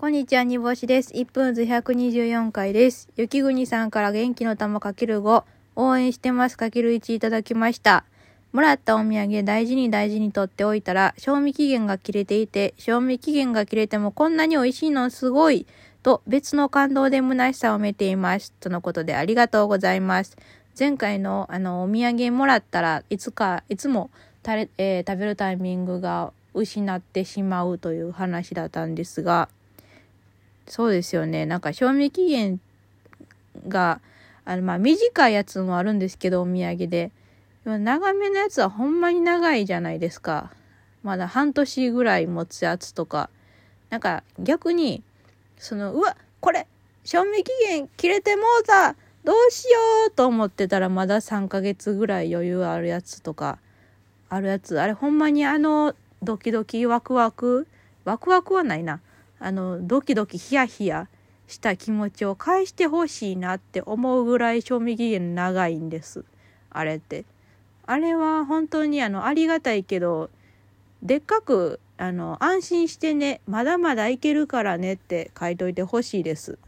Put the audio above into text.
こんにちは、煮干しです。1分図124回です。雪国さんから元気の玉かける5、応援してますかける1いただきました。もらったお土産大事に大事に取っておいたら、賞味期限が切れていて、賞味期限が切れてもこんなに美味しいのすごいと別の感動で虚しさを埋めています。とのことでありがとうございます。前回のあのお土産もらったらいつかいつもたれ、えー食べるタイミングが失ってしまうという話だったんですがそうですよね。なんか賞味期限があのまあ短いやつもあるんですけどお土産で。でも長めのやつはほんまに長いじゃないですか。まだ半年ぐらい持つやつとか。なんか逆にそのうわこれ賞味期限切れてもうたどうしようと思ってたらまだ3ヶ月ぐらい余裕あるやつとかあるやつ。あれほんまにあのドキドキワクワク？ワクワクはないな。あのドキドキヒヤヒヤした気持ちを返してほしいなって思うぐらい賞味期限長いんです。あれって。あれは本当にあのありがたいけどでっかくあの安心してねまだまだいけるからねって書いといてほしいです。